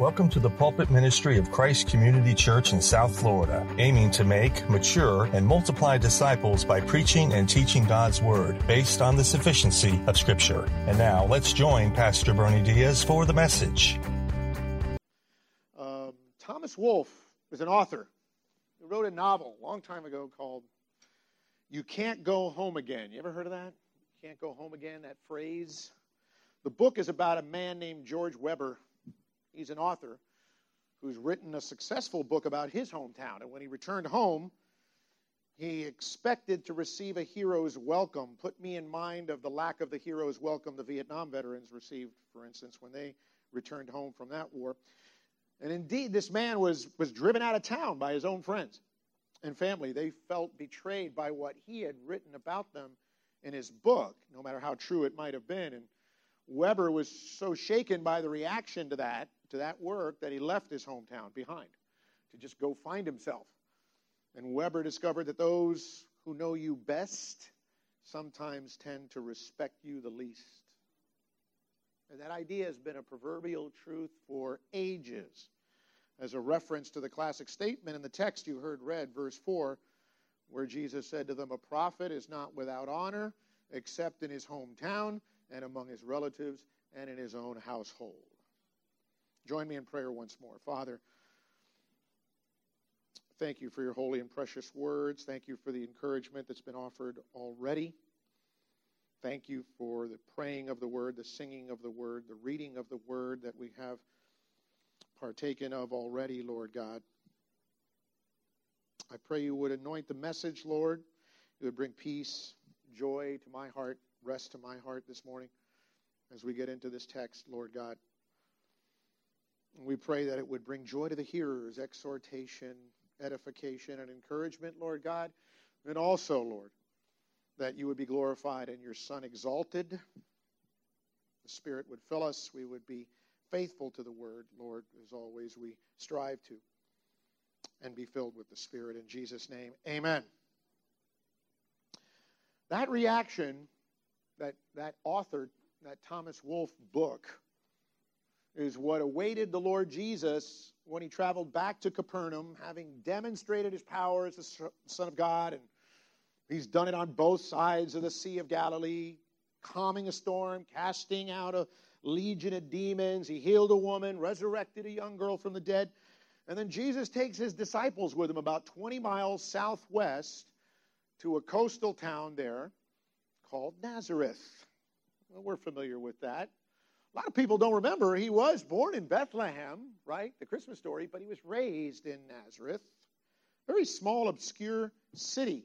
Welcome to the pulpit ministry of Christ Community Church in South Florida, aiming to make, mature, and multiply disciples by preaching and teaching God's Word based on the sufficiency of Scripture. And now let's join Pastor Bernie Diaz for the message. Um, Thomas Wolfe was an author who wrote a novel a long time ago called You Can't Go Home Again. You ever heard of that? You can't go home again, that phrase? The book is about a man named George Webber He's an author who's written a successful book about his hometown. And when he returned home, he expected to receive a hero's welcome. Put me in mind of the lack of the hero's welcome the Vietnam veterans received, for instance, when they returned home from that war. And indeed, this man was, was driven out of town by his own friends and family. They felt betrayed by what he had written about them in his book, no matter how true it might have been. And Webber was so shaken by the reaction to that, to that work, that he left his hometown behind to just go find himself. And Webber discovered that those who know you best sometimes tend to respect you the least. And that idea has been a proverbial truth for ages. As a reference to the classic statement in the text you heard read, verse 4, where Jesus said to them, A prophet is not without honor except in his hometown and among his relatives and in his own household. Join me in prayer once more. Father, thank you for your holy and precious words. Thank you for the encouragement that's been offered already. Thank you for the praying of the word, the singing of the word, the reading of the word that we have partaken of already, Lord God. I pray you would anoint the message, Lord. You would bring peace, joy to my heart rest to my heart this morning as we get into this text, Lord God. We pray that it would bring joy to the hearers, exhortation, edification, and encouragement, Lord God. And also, Lord, that you would be glorified and your Son exalted. The Spirit would fill us. We would be faithful to the word, Lord, as always we strive to, and be filled with the Spirit. In Jesus' name, amen. That reaction that, that author, that Thomas Wolfe book, is what awaited the Lord Jesus when he traveled back to Capernaum, having demonstrated his power as the Son of God. And he's done it on both sides of the Sea of Galilee, calming a storm, casting out a legion of demons. He healed a woman, resurrected a young girl from the dead. And then Jesus takes his disciples with him about 20 miles southwest to a coastal town there called Nazareth. Well, we're familiar with that. A lot of people don't remember he was born in Bethlehem, right? The Christmas story, but he was raised in Nazareth. Very small, obscure city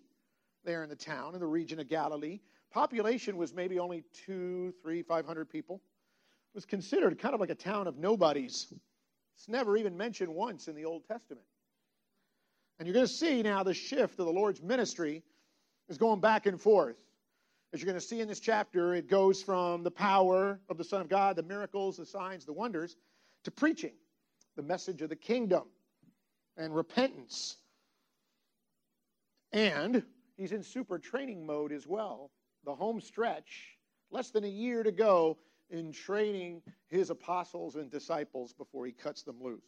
there in the town, in the region of Galilee. Population was maybe only two, three, five hundred people. It was considered kind of like a town of nobodies. It's never even mentioned once in the Old Testament. And you're going to see now the shift of the Lord's ministry is going back and forth. As you're going to see in this chapter, it goes from the power of the Son of God, the miracles, the signs, the wonders, to preaching the message of the kingdom and repentance. And he's in super training mode as well. The home stretch, less than a year to go in training his apostles and disciples before he cuts them loose.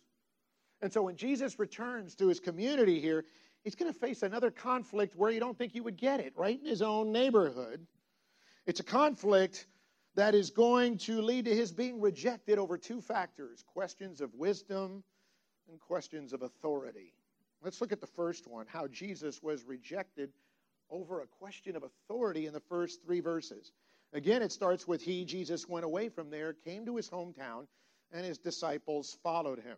And so when Jesus returns to his community here, he's going to face another conflict where you don't think you would get it, right in his own neighborhood. It's a conflict that is going to lead to his being rejected over two factors questions of wisdom and questions of authority. Let's look at the first one how Jesus was rejected over a question of authority in the first three verses. Again, it starts with He, Jesus, went away from there, came to his hometown, and his disciples followed him.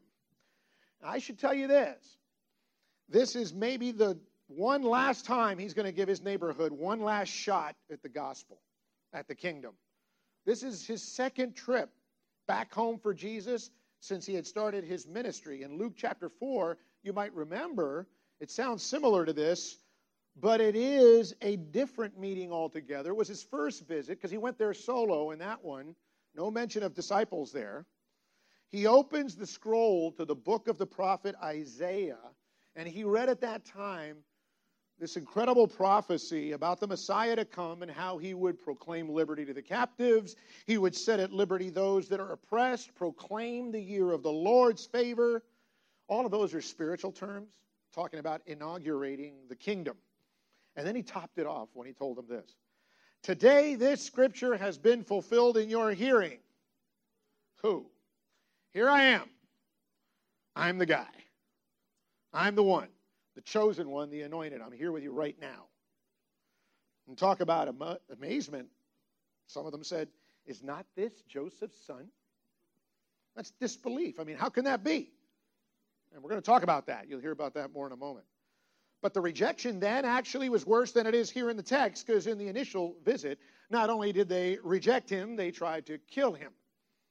I should tell you this this is maybe the one last time he's going to give his neighborhood one last shot at the gospel, at the kingdom. This is his second trip back home for Jesus since he had started his ministry. In Luke chapter 4, you might remember, it sounds similar to this, but it is a different meeting altogether. It was his first visit because he went there solo in that one. No mention of disciples there. He opens the scroll to the book of the prophet Isaiah and he read at that time this incredible prophecy about the Messiah to come and how he would proclaim liberty to the captives. He would set at liberty those that are oppressed, proclaim the year of the Lord's favor. All of those are spiritual terms, talking about inaugurating the kingdom. And then he topped it off when he told them this Today, this scripture has been fulfilled in your hearing. Who? Here I am. I'm the guy. I'm the one the chosen one, the anointed. I'm here with you right now. And talk about am- amazement. Some of them said, Is not this Joseph's son? That's disbelief. I mean, how can that be? And we're going to talk about that. You'll hear about that more in a moment. But the rejection then actually was worse than it is here in the text because in the initial visit, not only did they reject him, they tried to kill him.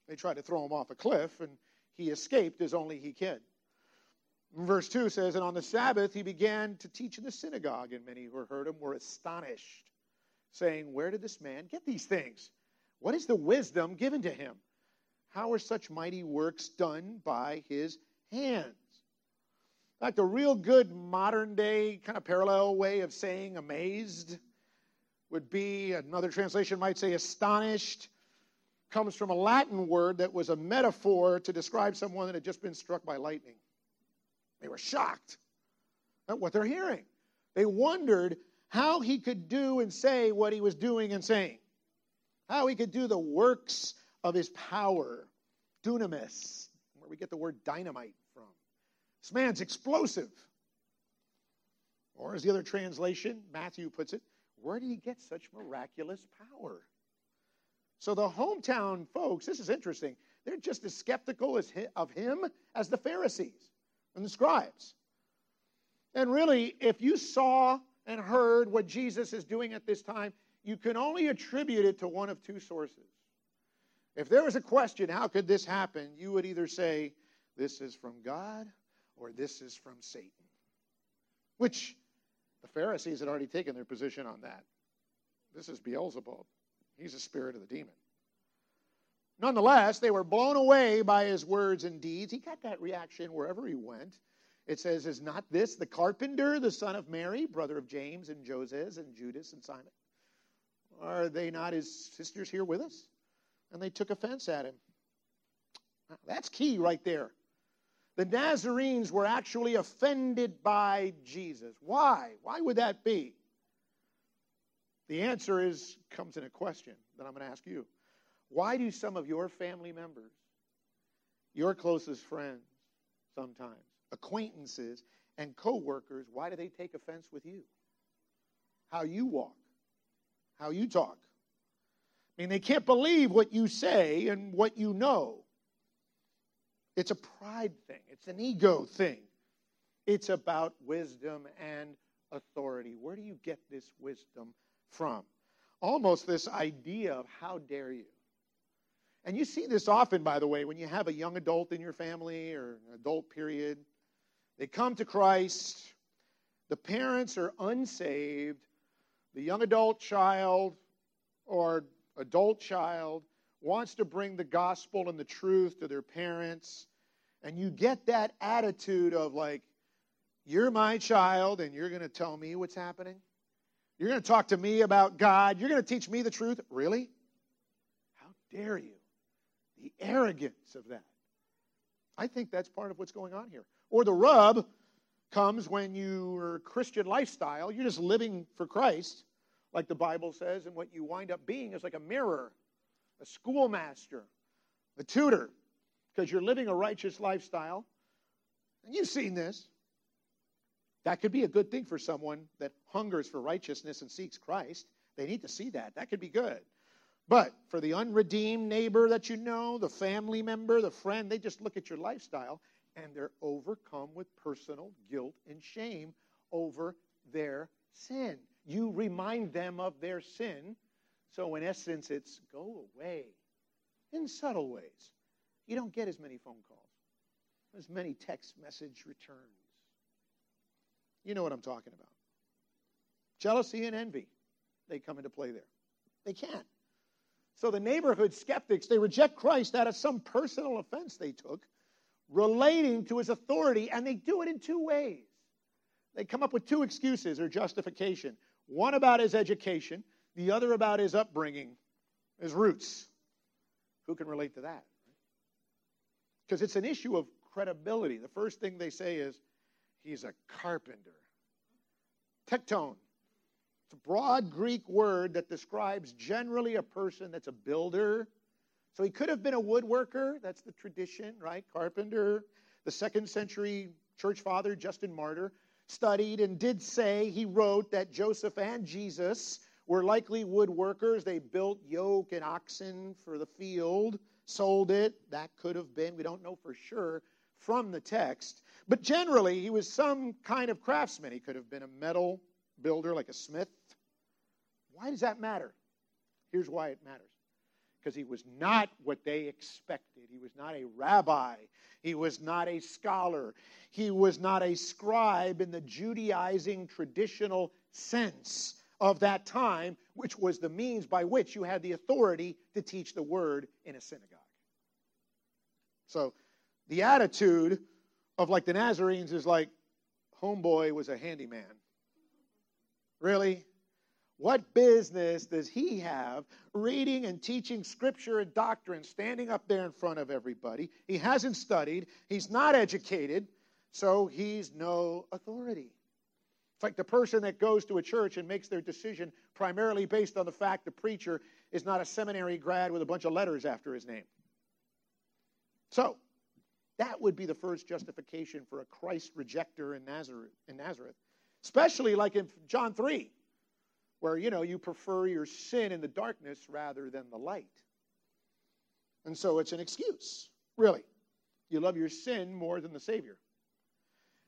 They tried to throw him off a cliff, and he escaped as only he could. Verse 2 says, And on the Sabbath he began to teach in the synagogue, and many who heard him were astonished, saying, Where did this man get these things? What is the wisdom given to him? How are such mighty works done by his hands? Like the real good modern day kind of parallel way of saying amazed would be another translation might say astonished comes from a Latin word that was a metaphor to describe someone that had just been struck by lightning. They were shocked at what they're hearing. They wondered how he could do and say what he was doing and saying, how he could do the works of his power, dunamis, where we get the word dynamite from. This man's explosive. Or, as the other translation, Matthew puts it, where did he get such miraculous power? So the hometown folks, this is interesting, they're just as skeptical as of him as the Pharisees and the scribes. And really, if you saw and heard what Jesus is doing at this time, you can only attribute it to one of two sources. If there was a question, how could this happen? You would either say, this is from God or this is from Satan. Which the Pharisees had already taken their position on that. This is Beelzebub. He's a spirit of the demon. Nonetheless, they were blown away by his words and deeds. He got that reaction wherever he went. It says, Is not this the carpenter, the son of Mary, brother of James and Joses and Judas and Simon? Are they not his sisters here with us? And they took offense at him. That's key right there. The Nazarenes were actually offended by Jesus. Why? Why would that be? The answer is comes in a question that I'm going to ask you. Why do some of your family members, your closest friends, sometimes, acquaintances, and coworkers, why do they take offense with you? How you walk, how you talk. I mean, they can't believe what you say and what you know. It's a pride thing, it's an ego thing. It's about wisdom and authority. Where do you get this wisdom from? Almost this idea of how dare you? And you see this often, by the way, when you have a young adult in your family or an adult period. They come to Christ, the parents are unsaved, the young adult child or adult child wants to bring the gospel and the truth to their parents. And you get that attitude of, like, you're my child and you're going to tell me what's happening. You're going to talk to me about God. You're going to teach me the truth. Really? How dare you? The arrogance of that. I think that's part of what's going on here. Or the rub comes when your Christian lifestyle, you're just living for Christ, like the Bible says, and what you wind up being is like a mirror, a schoolmaster, a tutor, because you're living a righteous lifestyle. And you've seen this. That could be a good thing for someone that hungers for righteousness and seeks Christ. They need to see that. That could be good. But for the unredeemed neighbor that you know, the family member, the friend, they just look at your lifestyle and they're overcome with personal guilt and shame over their sin. You remind them of their sin. So, in essence, it's go away in subtle ways. You don't get as many phone calls, as many text message returns. You know what I'm talking about. Jealousy and envy, they come into play there. They can't. So the neighborhood skeptics, they reject Christ out of some personal offense they took relating to his authority, and they do it in two ways. they come up with two excuses or justification one about his education, the other about his upbringing, his roots. Who can relate to that? Because it's an issue of credibility. The first thing they say is, he's a carpenter. Tekton. It's a broad Greek word that describes generally a person that's a builder. So he could have been a woodworker. That's the tradition, right? Carpenter. The second century church father, Justin Martyr, studied and did say, he wrote that Joseph and Jesus were likely woodworkers. They built yoke and oxen for the field, sold it. That could have been, we don't know for sure from the text. But generally, he was some kind of craftsman. He could have been a metal builder, like a smith. Why does that matter? Here's why it matters because he was not what they expected. He was not a rabbi. He was not a scholar. He was not a scribe in the Judaizing traditional sense of that time, which was the means by which you had the authority to teach the word in a synagogue. So the attitude of like the Nazarenes is like, homeboy was a handyman. Really? What business does he have reading and teaching scripture and doctrine, standing up there in front of everybody? He hasn't studied, he's not educated, so he's no authority. It's like the person that goes to a church and makes their decision primarily based on the fact the preacher is not a seminary grad with a bunch of letters after his name. So, that would be the first justification for a Christ rejecter in Nazareth, in Nazareth. Especially like in John 3 where, you know, you prefer your sin in the darkness rather than the light. And so it's an excuse, really. You love your sin more than the Savior.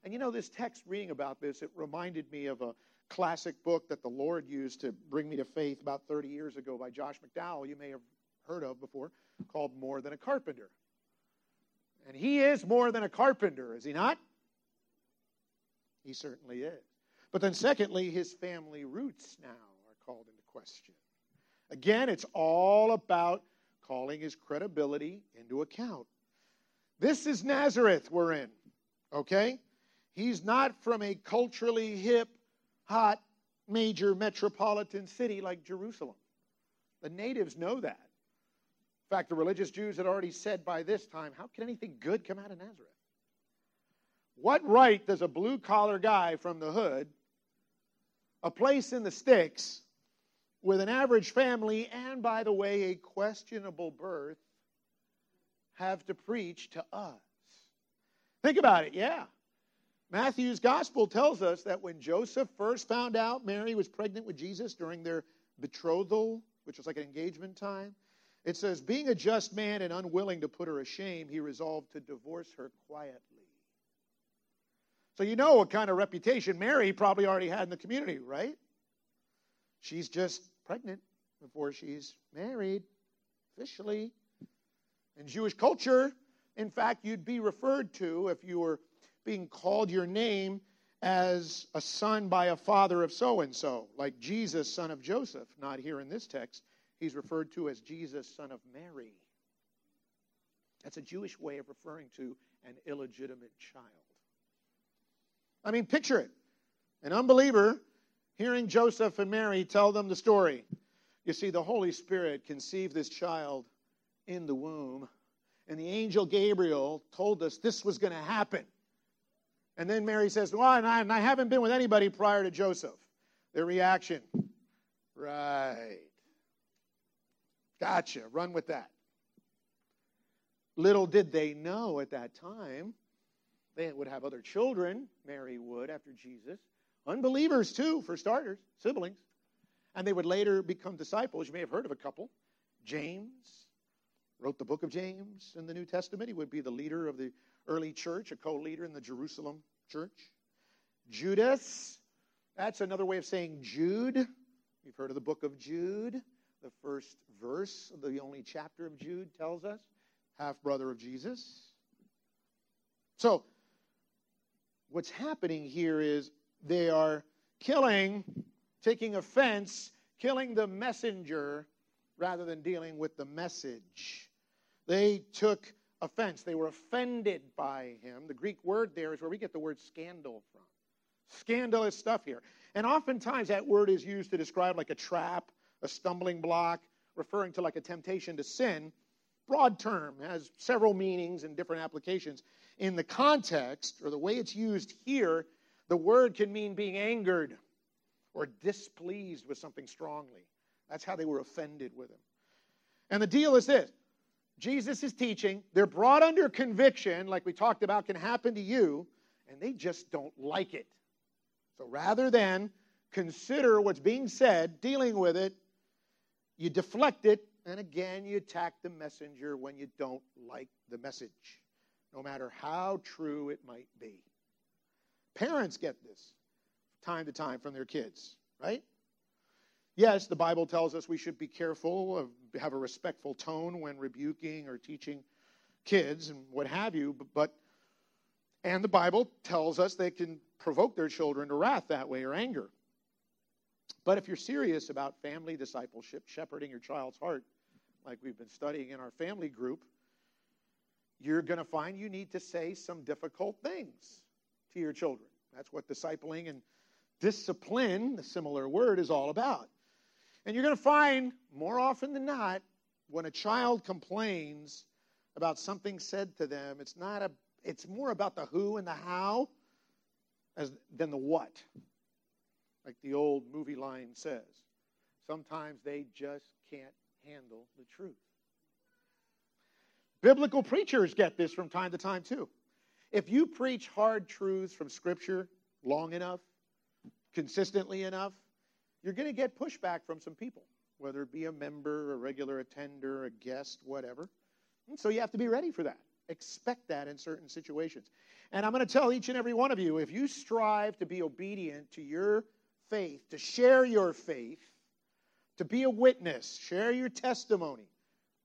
And you know, this text reading about this, it reminded me of a classic book that the Lord used to bring me to faith about 30 years ago by Josh McDowell, you may have heard of before, called More Than a Carpenter. And he is more than a carpenter, is he not? He certainly is. But then, secondly, his family roots now are called into question. Again, it's all about calling his credibility into account. This is Nazareth we're in, okay? He's not from a culturally hip, hot, major metropolitan city like Jerusalem. The natives know that. In fact, the religious Jews had already said by this time, how can anything good come out of Nazareth? What right does a blue collar guy from the hood a place in the sticks with an average family and, by the way, a questionable birth have to preach to us. Think about it, yeah. Matthew's gospel tells us that when Joseph first found out Mary was pregnant with Jesus during their betrothal, which was like an engagement time, it says, being a just man and unwilling to put her ashame, he resolved to divorce her quietly. So you know what kind of reputation Mary probably already had in the community, right? She's just pregnant before she's married officially. In Jewish culture, in fact, you'd be referred to if you were being called your name as a son by a father of so and so, like Jesus, son of Joseph. Not here in this text. He's referred to as Jesus, son of Mary. That's a Jewish way of referring to an illegitimate child. I mean, picture it. An unbeliever hearing Joseph and Mary tell them the story. You see, the Holy Spirit conceived this child in the womb, and the angel Gabriel told us this was going to happen. And then Mary says, Well, and I, and I haven't been with anybody prior to Joseph. Their reaction, right. Gotcha. Run with that. Little did they know at that time they would have other children, Mary would, after Jesus. Unbelievers, too, for starters, siblings. And they would later become disciples. You may have heard of a couple. James wrote the book of James in the New Testament. He would be the leader of the early church, a co leader in the Jerusalem church. Judas, that's another way of saying Jude. You've heard of the book of Jude. The first verse of the only chapter of Jude tells us half brother of Jesus. So, what's happening here is they are killing, taking offense, killing the messenger rather than dealing with the message. They took offense. They were offended by him. The Greek word there is where we get the word scandal from. Scandalous stuff here. And oftentimes that word is used to describe like a trap, a stumbling block, referring to like a temptation to sin. Broad term, has several meanings and different applications. In the context, or the way it's used here, the word can mean being angered or displeased with something strongly. That's how they were offended with him. And the deal is this Jesus is teaching, they're brought under conviction, like we talked about, can happen to you, and they just don't like it. So rather than consider what's being said, dealing with it, you deflect it, and again, you attack the messenger when you don't like the message, no matter how true it might be. Parents get this time to time from their kids, right? Yes, the Bible tells us we should be careful, of, have a respectful tone when rebuking or teaching kids and what have you, but and the Bible tells us they can provoke their children to wrath that way or anger. But if you're serious about family discipleship, shepherding your child's heart, like we've been studying in our family group, you're going to find you need to say some difficult things to your children. That's what discipling and discipline, the similar word, is all about. And you're going to find more often than not, when a child complains about something said to them, it's not a it's more about the who and the how as, than the what. Like the old movie line says. Sometimes they just can't handle the truth. Biblical preachers get this from time to time too. If you preach hard truths from Scripture long enough, consistently enough, you're going to get pushback from some people, whether it be a member, a regular attender, a guest, whatever. And so you have to be ready for that. Expect that in certain situations. And I'm going to tell each and every one of you if you strive to be obedient to your faith, to share your faith, to be a witness, share your testimony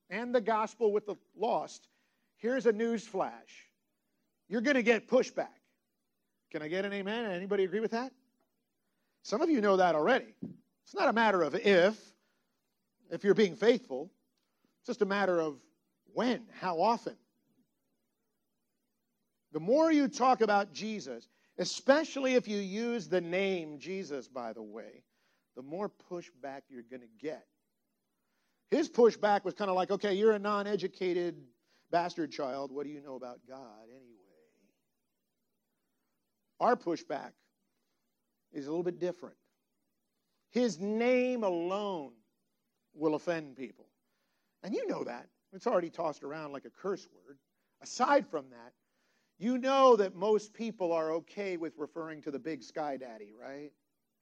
and the gospel with the lost, here's a news flash. You're going to get pushback. Can I get an amen? Anybody agree with that? Some of you know that already. It's not a matter of if, if you're being faithful. It's just a matter of when, how often. The more you talk about Jesus, especially if you use the name Jesus, by the way, the more pushback you're going to get. His pushback was kind of like, okay, you're a non educated bastard child. What do you know about God anyway? Our pushback is a little bit different. His name alone will offend people. And you know that. It's already tossed around like a curse word. Aside from that, you know that most people are okay with referring to the big sky daddy, right?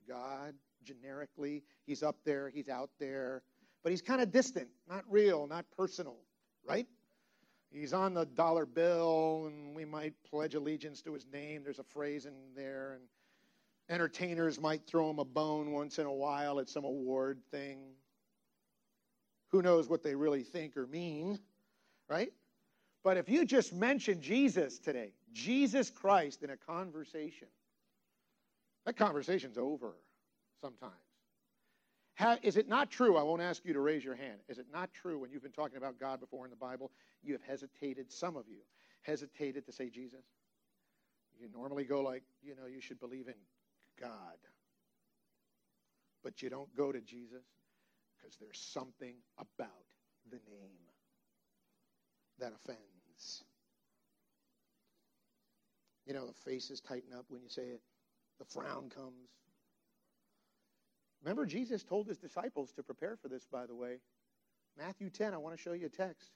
God, generically. He's up there, he's out there. But he's kind of distant, not real, not personal, right? He's on the dollar bill, and we might pledge allegiance to his name. There's a phrase in there, and entertainers might throw him a bone once in a while at some award thing. Who knows what they really think or mean, right? But if you just mention Jesus today, Jesus Christ in a conversation, that conversation's over sometimes. Is it not true? I won't ask you to raise your hand. Is it not true when you've been talking about God before in the Bible, you have hesitated, some of you, hesitated to say Jesus? You normally go like, you know, you should believe in God. But you don't go to Jesus because there's something about the name that offends. You know, the faces tighten up when you say it, the frown comes. Remember, Jesus told his disciples to prepare for this, by the way. Matthew 10, I want to show you a text.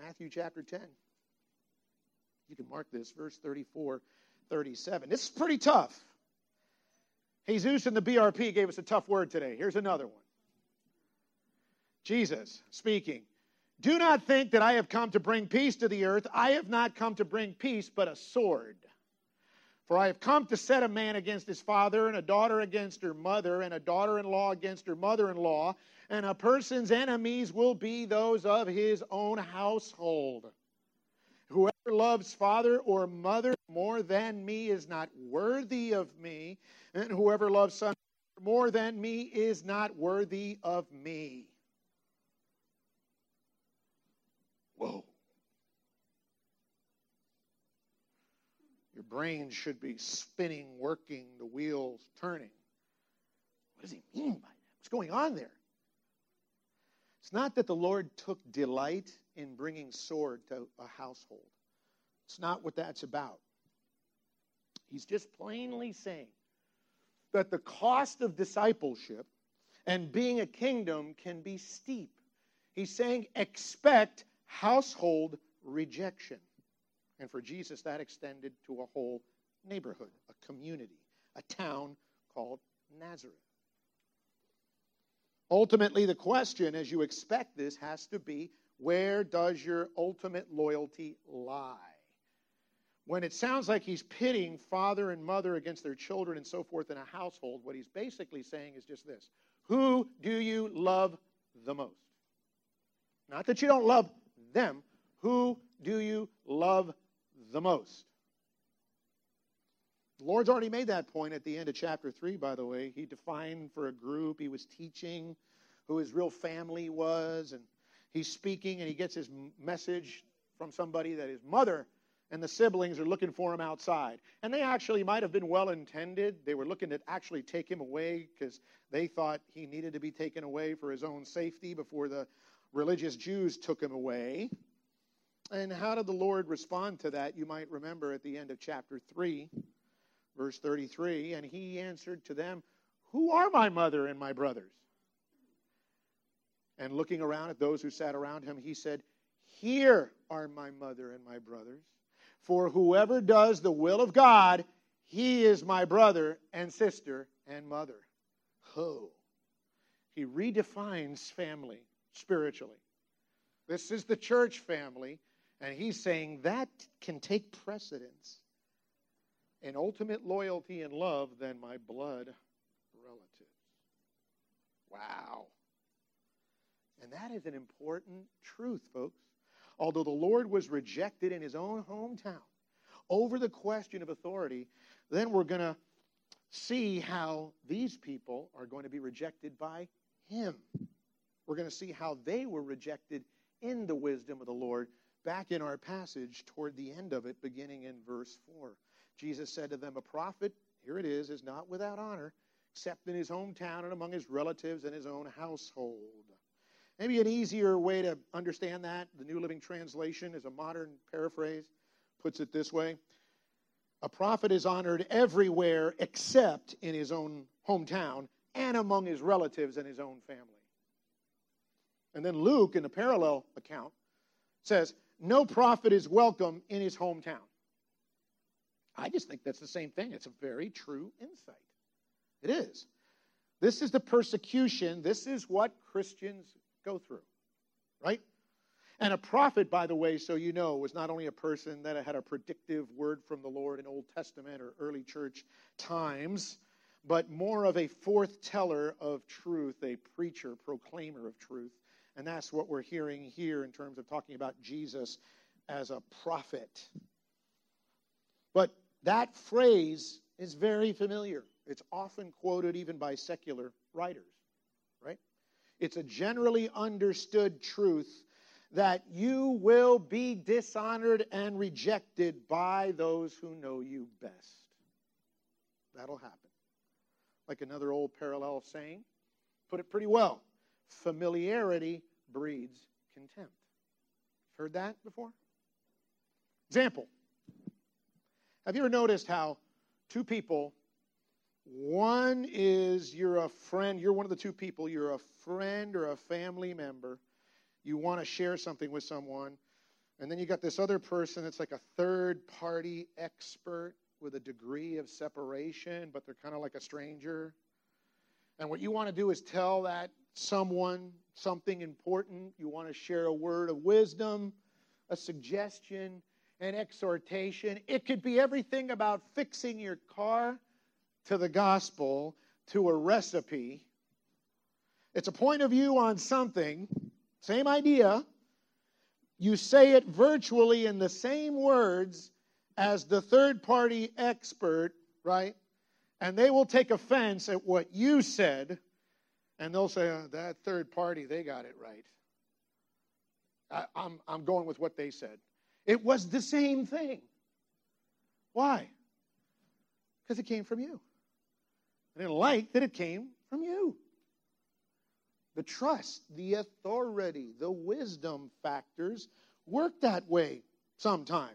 Matthew chapter 10. You can mark this, verse 34, 37. This is pretty tough. Jesus and the BRP gave us a tough word today. Here's another one. Jesus speaking. Do not think that I have come to bring peace to the earth. I have not come to bring peace, but a sword. For I have come to set a man against his father, and a daughter against her mother, and a daughter in law against her mother in law, and a person's enemies will be those of his own household. Whoever loves father or mother more than me is not worthy of me, and whoever loves son more than me is not worthy of me. Whoa. Your brain should be spinning, working, the wheels turning. What does he mean by that? What's going on there? It's not that the Lord took delight in bringing sword to a household. It's not what that's about. He's just plainly saying that the cost of discipleship and being a kingdom can be steep. He's saying, expect household rejection. And for Jesus, that extended to a whole neighborhood, a community, a town called Nazareth. Ultimately, the question, as you expect this, has to be where does your ultimate loyalty lie? When it sounds like he's pitting father and mother against their children and so forth in a household, what he's basically saying is just this Who do you love the most? Not that you don't love them. Who do you love the most? The Lord's already made that point at the end of chapter 3, by the way. He defined for a group, he was teaching who his real family was, and he's speaking, and he gets his message from somebody that his mother and the siblings are looking for him outside. And they actually might have been well intended. They were looking to actually take him away because they thought he needed to be taken away for his own safety before the religious Jews took him away. And how did the Lord respond to that? You might remember at the end of chapter 3, verse 33. And he answered to them, Who are my mother and my brothers? And looking around at those who sat around him, he said, Here are my mother and my brothers. For whoever does the will of God, he is my brother and sister and mother. Oh. He redefines family spiritually. This is the church family, and he's saying that can take precedence in ultimate loyalty and love than my blood relatives. Wow. And that is an important truth, folks. Although the Lord was rejected in his own hometown over the question of authority, then we're going to see how these people are going to be rejected by him. We're going to see how they were rejected in the wisdom of the Lord back in our passage toward the end of it, beginning in verse 4. Jesus said to them, A prophet, here it is, is not without honor, except in his hometown and among his relatives and his own household. Maybe an easier way to understand that, the New Living Translation is a modern paraphrase, puts it this way A prophet is honored everywhere except in his own hometown and among his relatives and his own family. And then Luke, in a parallel account, says, No prophet is welcome in his hometown. I just think that's the same thing. It's a very true insight. It is. This is the persecution. This is what Christians go through, right? And a prophet, by the way, so you know, was not only a person that had a predictive word from the Lord in Old Testament or early church times, but more of a forth-teller of truth, a preacher, proclaimer of truth. And that's what we're hearing here in terms of talking about Jesus as a prophet. But that phrase is very familiar. It's often quoted even by secular writers. Right? It's a generally understood truth that you will be dishonored and rejected by those who know you best. That'll happen. Like another old parallel saying, put it pretty well familiarity breeds contempt. Heard that before? Example Have you ever noticed how two people one is you're a friend, you're one of the two people, you're a friend or a family member. You want to share something with someone. And then you got this other person that's like a third party expert with a degree of separation, but they're kind of like a stranger. And what you want to do is tell that someone something important. You want to share a word of wisdom, a suggestion, an exhortation. It could be everything about fixing your car to the gospel to a recipe. It's a point of view on something, same idea. You say it virtually in the same words as the third party expert, right? And they will take offense at what you said, and they'll say, oh, uh, That third party, they got it right. I, I'm, I'm going with what they said. It was the same thing. Why? Because it came from you. I didn't like that it came from you. The trust, the authority, the wisdom factors work that way sometime.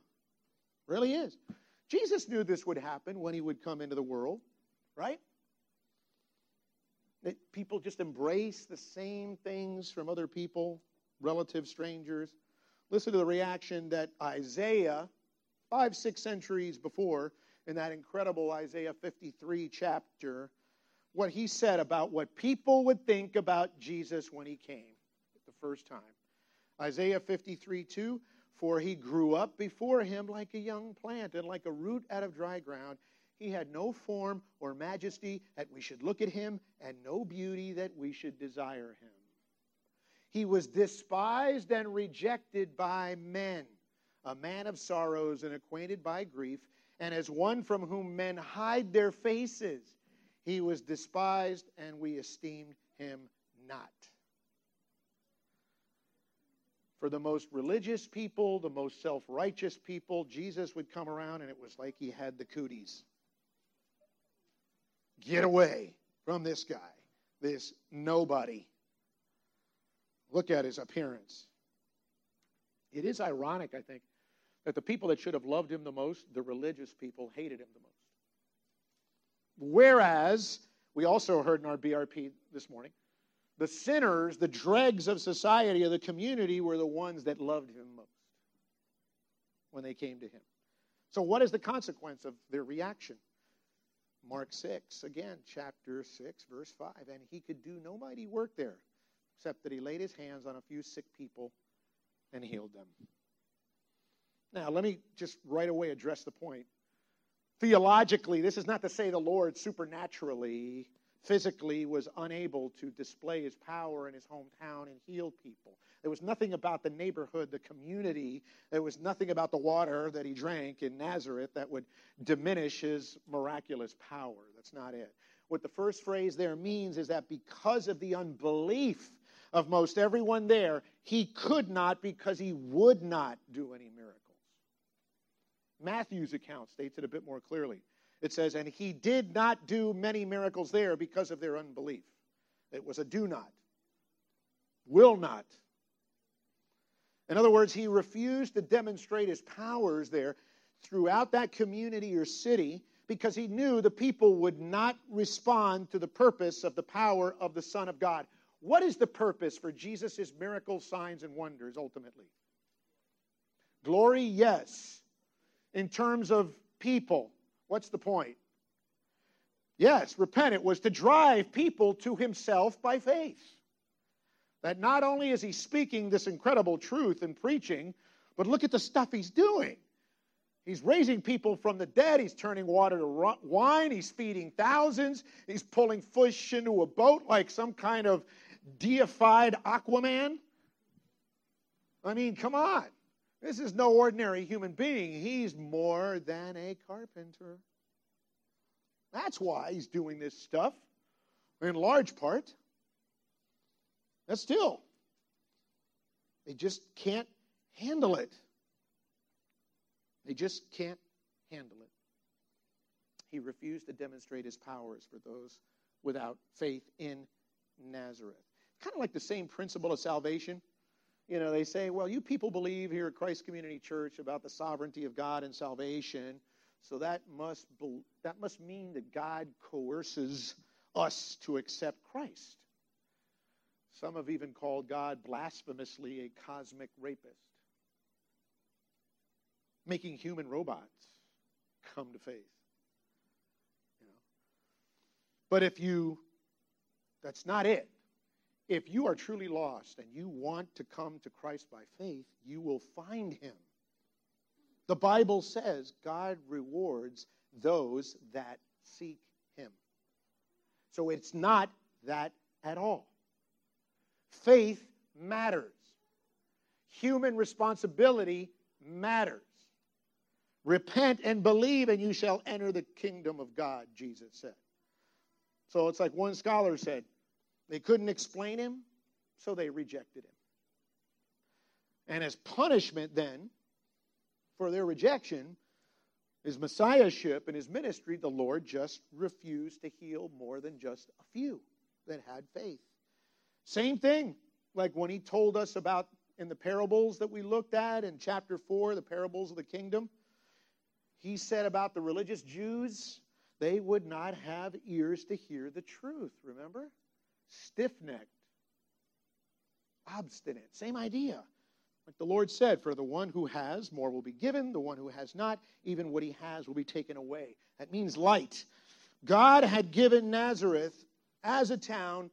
Really is. Jesus knew this would happen when he would come into the world, right? That people just embrace the same things from other people, relative strangers. Listen to the reaction that Isaiah, five, six centuries before, in that incredible Isaiah 53 chapter, what he said about what people would think about Jesus when he came the first time. Isaiah 53 2 For he grew up before him like a young plant and like a root out of dry ground. He had no form or majesty that we should look at him, and no beauty that we should desire him. He was despised and rejected by men, a man of sorrows and acquainted by grief, and as one from whom men hide their faces. He was despised, and we esteemed him not. For the most religious people, the most self righteous people, Jesus would come around, and it was like he had the cooties. Get away from this guy, this nobody. Look at his appearance. It is ironic, I think, that the people that should have loved him the most, the religious people, hated him the most. Whereas, we also heard in our BRP this morning, the sinners, the dregs of society, of the community, were the ones that loved him most when they came to him. So, what is the consequence of their reaction? Mark 6, again, chapter 6, verse 5. And he could do no mighty work there, except that he laid his hands on a few sick people and healed them. Now, let me just right away address the point. Theologically, this is not to say the Lord supernaturally, physically was unable to display his power in his hometown and heal people. There was nothing about the neighborhood, the community, there was nothing about the water that he drank in Nazareth that would diminish his miraculous power. That's not it. What the first phrase there means is that because of the unbelief of most everyone there, he could not because he would not do any miracles. Matthew's account states it a bit more clearly. It says, And he did not do many miracles there because of their unbelief. It was a do not, will not. In other words, he refused to demonstrate his powers there throughout that community or city because he knew the people would not respond to the purpose of the power of the Son of God. What is the purpose for Jesus' miracles, signs, and wonders ultimately? Glory, yes in terms of people. What's the point? Yes, repent. It was to drive people to himself by faith. That not only is he speaking this incredible truth and preaching, but look at the stuff he's doing. He's raising people from the dead. He's turning water to wine. He's feeding thousands. He's pulling fish into a boat like some kind of deified Aquaman. I mean, come on. This is no ordinary human being. He's more than a carpenter. That's why he's doing this stuff, in large part. But still, they just can't handle it. They just can't handle it. He refused to demonstrate his powers for those without faith in Nazareth. Kind of like the same principle of salvation you know, they say, well, you people believe here at Christ Community Church about the sovereignty of God and salvation, so that must be, that must mean that God coerces us to accept Christ. Some have even called God blasphemously a cosmic rapist, making human robots come to faith. You know? But if you, that's not it. If you are truly lost and you want to come to Christ by faith, you will find him. The Bible says God rewards those that seek him. So it's not that at all. Faith matters. Human responsibility matters. Repent and believe, and you shall enter the kingdom of God, Jesus said. So it's like one scholar said they couldn't explain him, so they rejected him. And as punishment, then, for their rejection, his messiahship and his ministry, the Lord just refused to heal more than just a few that had faith. Same thing, like when he told us about in the parables that we looked at in chapter 4, the parables of the kingdom. He said about the religious Jews, they would not have ears to hear the truth, remember? Stiff necked, obstinate. Same idea. Like the Lord said, for the one who has, more will be given. The one who has not, even what he has will be taken away. That means light. God had given Nazareth as a town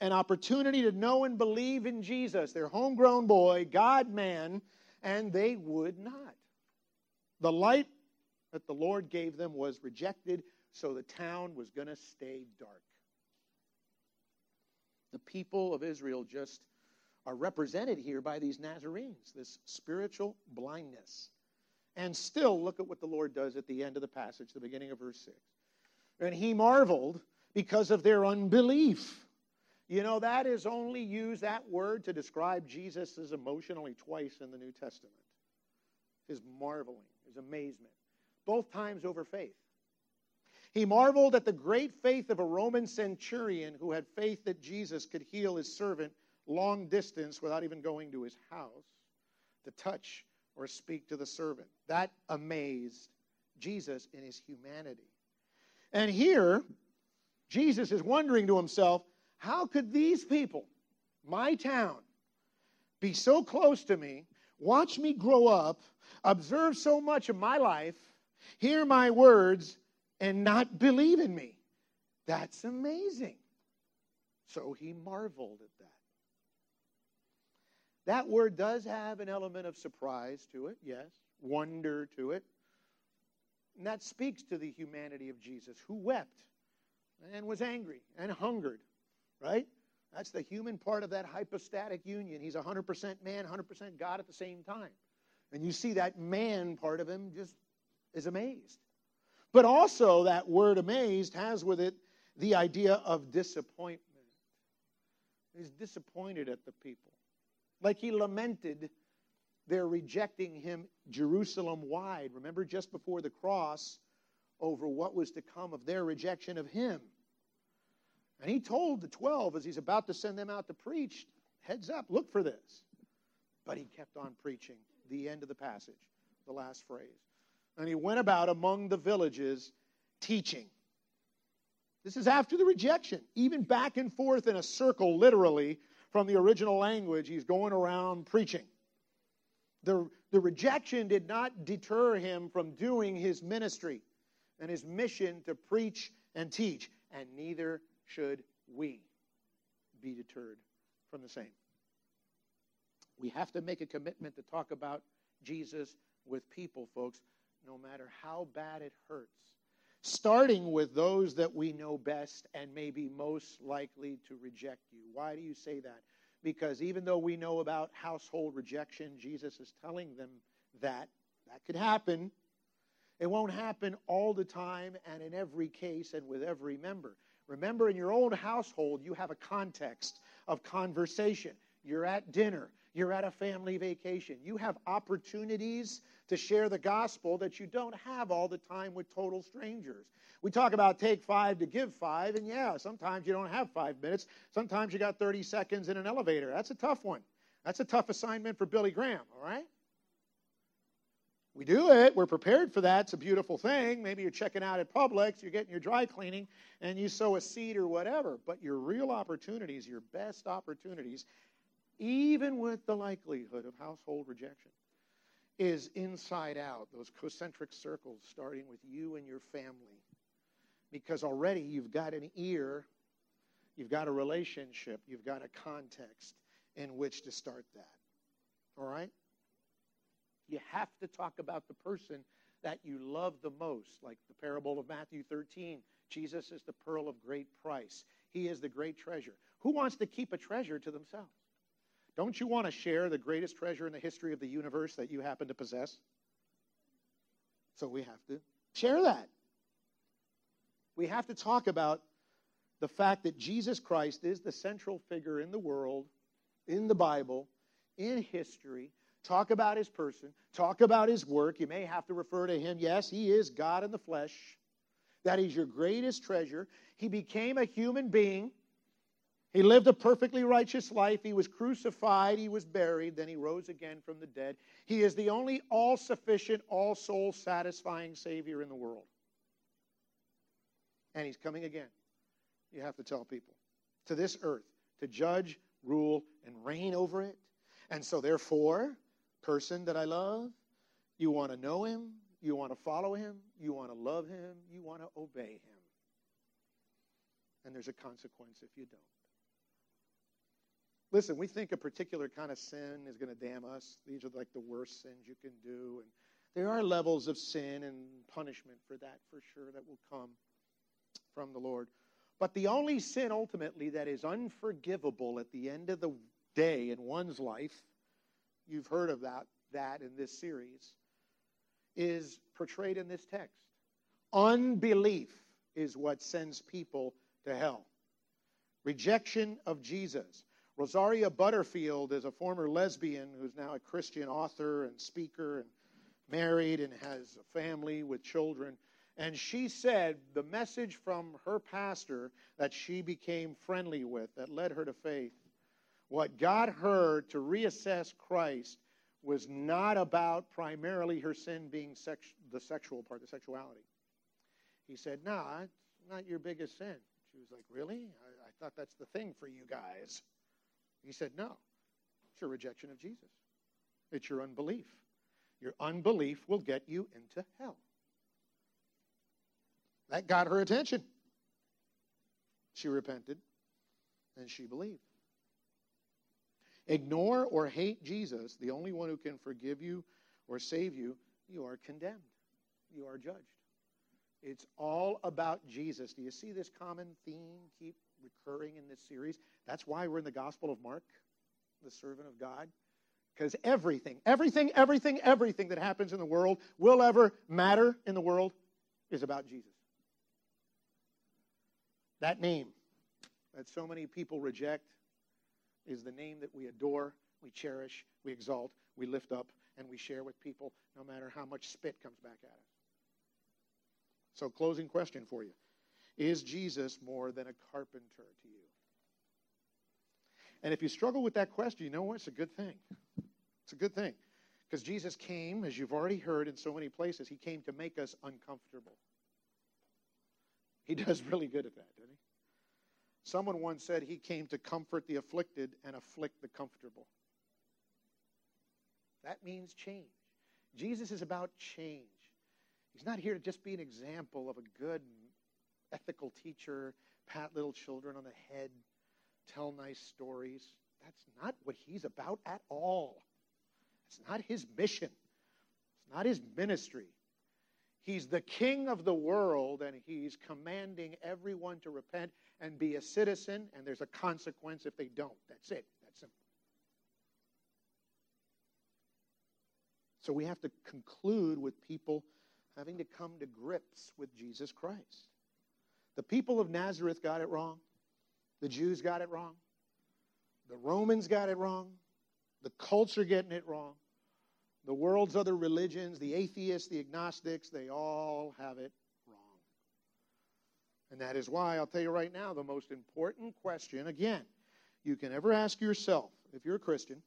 an opportunity to know and believe in Jesus, their homegrown boy, God man, and they would not. The light that the Lord gave them was rejected, so the town was going to stay dark. The people of Israel just are represented here by these Nazarenes, this spiritual blindness. And still, look at what the Lord does at the end of the passage, the beginning of verse 6. And he marveled because of their unbelief. You know, that is only used, that word, to describe Jesus' emotion only twice in the New Testament. His marveling, his amazement, both times over faith. He marveled at the great faith of a Roman centurion who had faith that Jesus could heal his servant long distance without even going to his house to touch or speak to the servant. That amazed Jesus in his humanity. And here, Jesus is wondering to himself, how could these people, my town, be so close to me, watch me grow up, observe so much of my life, hear my words, and not believe in me? That's amazing. So he marveled at that. That word does have an element of surprise to it, yes, wonder to it. And that speaks to the humanity of Jesus, who wept and was angry and hungered, right? That's the human part of that hypostatic union. He's 100% man, 100% God at the same time. And you see that man part of him just is amazed. But also, that word amazed has with it the idea of disappointment. He's disappointed at the people like he lamented their rejecting him Jerusalem wide. Remember, just before the cross, over what was to come of their rejection of him. And he told the 12 as he's about to send them out to preach, heads up, look for this. But he kept on preaching the end of the passage, the last phrase. And he went about among the villages teaching. This is after the rejection, even back and forth in a circle, literally, from the original language. He's going around preaching. The, the rejection did not deter him from doing his ministry and his mission to preach and teach, and neither should we be deterred from the same. We have to make a commitment to talk about Jesus with people, folks, no matter how bad it hurts. Starting with those that we know best and may be most likely to reject you. Why do you say that? Because even though we know about household rejection, Jesus is telling them that that could happen. It won't happen all the time and in every case and with every member. Remember, in your own household, you have a context of conversation. You're at dinner, you're at a family vacation. You have opportunities to share the gospel that you don't have all the time with total strangers. We talk about take five to give five, and yeah, sometimes you don't have five minutes. Sometimes you got 30 seconds in an elevator. That's a tough one. That's a tough assignment for Billy Graham, all right? We do it. We're prepared for that. It's a beautiful thing. Maybe you're checking out at Publix, you're getting your dry cleaning, and you sow a seed or whatever. But your real opportunities, your best opportunities, even with the likelihood of household rejection, is inside out, those concentric circles starting with you and your family because already you've got an ear, you've got a relationship, you've got a context in which to start that. All right? You have to talk about the person that you love the most, like the parable of Matthew 13. Jesus is the pearl of great price, He is the great treasure. Who wants to keep a treasure to themselves? Don't you want to share the greatest treasure in the history of the universe that you happen to possess? So we have to share that we have to talk about the fact that Jesus Christ is the central figure in the world, in the Bible, in history, talk about his person, talk about his work. You may have to refer to him. Yes, he is God in the flesh. That is your greatest treasure. He became a human being. He lived a perfectly righteous life. He was crucified. He was buried. Then he rose again from the dead. He is the only all sufficient, all soul satisfying Savior in the world. And he's coming again. You have to tell people to this earth to judge, rule, and reign over it. And so, therefore, person that I love, you want to know him, you want to follow him, you want to love him, you want to obey him. And there's a consequence if you don't. Listen, we think a particular kind of sin is going to damn us. These are like the worst sins you can do. And there are levels of sin and punishment for that, for sure, that will come from the Lord. But the only sin ultimately that is unforgivable at the end of the day in one's life, you've heard of that, that in this series, is portrayed in this text. Unbelief is what sends people to hell. Rejection of Jesus. Rosaria Butterfield is a former lesbian who's now a Christian author and speaker and married and has a family with children. And she said the message from her pastor that she became friendly with, that led her to faith, what got her to reassess Christ was not about primarily her sin being sex, the sexual part, the sexuality. He said, No, nah, it's not your biggest sin. She was like, Really? I, I thought that's the thing for you guys. He said, No, it's your rejection of Jesus, it's your unbelief. Your unbelief will get you into hell. That got her attention. She repented and she believed. Ignore or hate Jesus, the only one who can forgive you or save you, you are condemned. You are judged. It's all about Jesus. Do you see this common theme keep recurring in this series? That's why we're in the Gospel of Mark, the servant of God. Because everything, everything, everything, everything that happens in the world will ever matter in the world is about Jesus. That name that so many people reject is the name that we adore, we cherish, we exalt, we lift up, and we share with people no matter how much spit comes back at us. So, closing question for you Is Jesus more than a carpenter to you? And if you struggle with that question, you know what? It's a good thing. It's a good thing. Because Jesus came, as you've already heard in so many places, he came to make us uncomfortable. He does really good at that, doesn't he? Someone once said he came to comfort the afflicted and afflict the comfortable. That means change. Jesus is about change. He's not here to just be an example of a good, ethical teacher, pat little children on the head, tell nice stories. That's not what he's about at all. It's not his mission, it's not his ministry. He's the king of the world, and he's commanding everyone to repent and be a citizen, and there's a consequence if they don't. That's it. That's simple. So we have to conclude with people having to come to grips with Jesus Christ. The people of Nazareth got it wrong. The Jews got it wrong. The Romans got it wrong. The cults are getting it wrong. The world's other religions, the atheists, the agnostics, they all have it wrong. And that is why I'll tell you right now the most important question, again, you can ever ask yourself if you're a Christian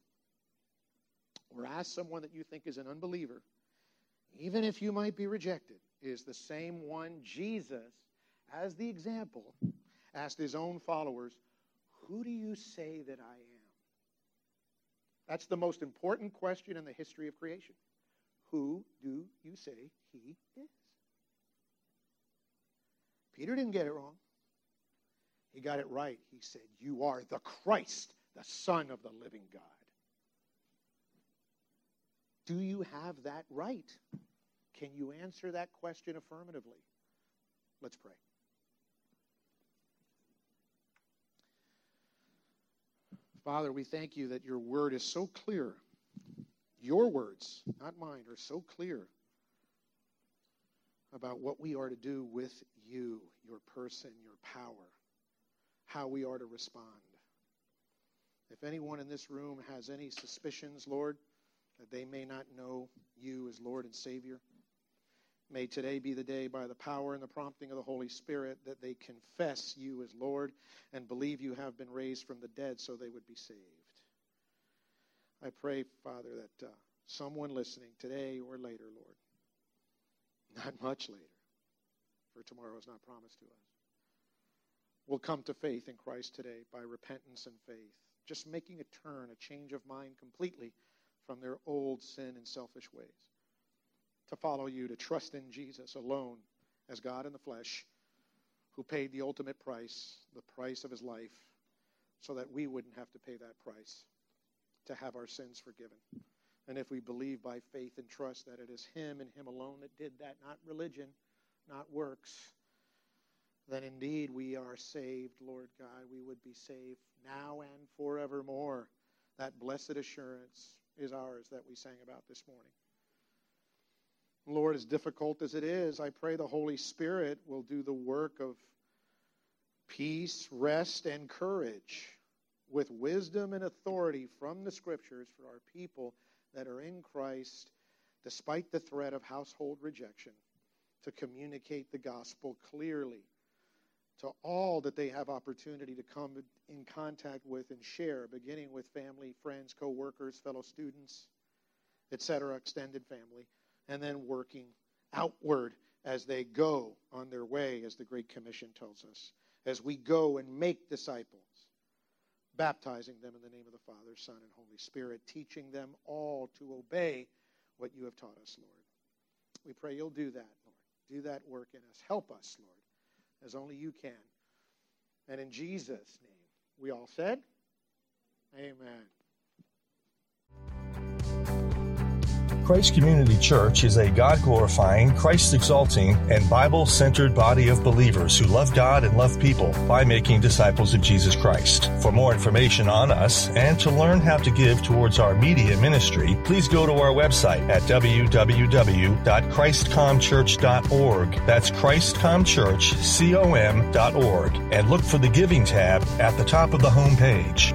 or ask someone that you think is an unbeliever, even if you might be rejected, is the same one Jesus, as the example, asked his own followers, Who do you say that I am? That's the most important question in the history of creation. Who do you say he is? Peter didn't get it wrong. He got it right. He said, You are the Christ, the Son of the living God. Do you have that right? Can you answer that question affirmatively? Let's pray. Father, we thank you that your word is so clear. Your words, not mine, are so clear about what we are to do with you, your person, your power, how we are to respond. If anyone in this room has any suspicions, Lord, that they may not know you as Lord and Savior. May today be the day, by the power and the prompting of the Holy Spirit, that they confess you as Lord and believe you have been raised from the dead so they would be saved. I pray, Father, that uh, someone listening today or later, Lord, not much later, for tomorrow is not promised to us, will come to faith in Christ today by repentance and faith, just making a turn, a change of mind completely from their old sin and selfish ways to follow you, to trust in Jesus alone as God in the flesh, who paid the ultimate price, the price of his life, so that we wouldn't have to pay that price to have our sins forgiven. And if we believe by faith and trust that it is him and him alone that did that, not religion, not works, then indeed we are saved, Lord God. We would be saved now and forevermore. That blessed assurance is ours that we sang about this morning. Lord, as difficult as it is, I pray the Holy Spirit will do the work of peace, rest, and courage with wisdom and authority from the Scriptures for our people that are in Christ, despite the threat of household rejection, to communicate the gospel clearly to all that they have opportunity to come in contact with and share, beginning with family, friends, co workers, fellow students, etc., extended family and then working outward as they go on their way, as the Great Commission tells us, as we go and make disciples, baptizing them in the name of the Father, Son, and Holy Spirit, teaching them all to obey what you have taught us, Lord. We pray you'll do that, Lord. Do that work in us. Help us, Lord, as only you can. And in Jesus' name, we all said, Amen. Christ Community Church is a God glorifying, Christ exalting, and Bible centered body of believers who love God and love people by making disciples of Jesus Christ. For more information on us and to learn how to give towards our media ministry, please go to our website at www.christcomchurch.org. That's christcomchurch.com and look for the giving tab at the top of the home page.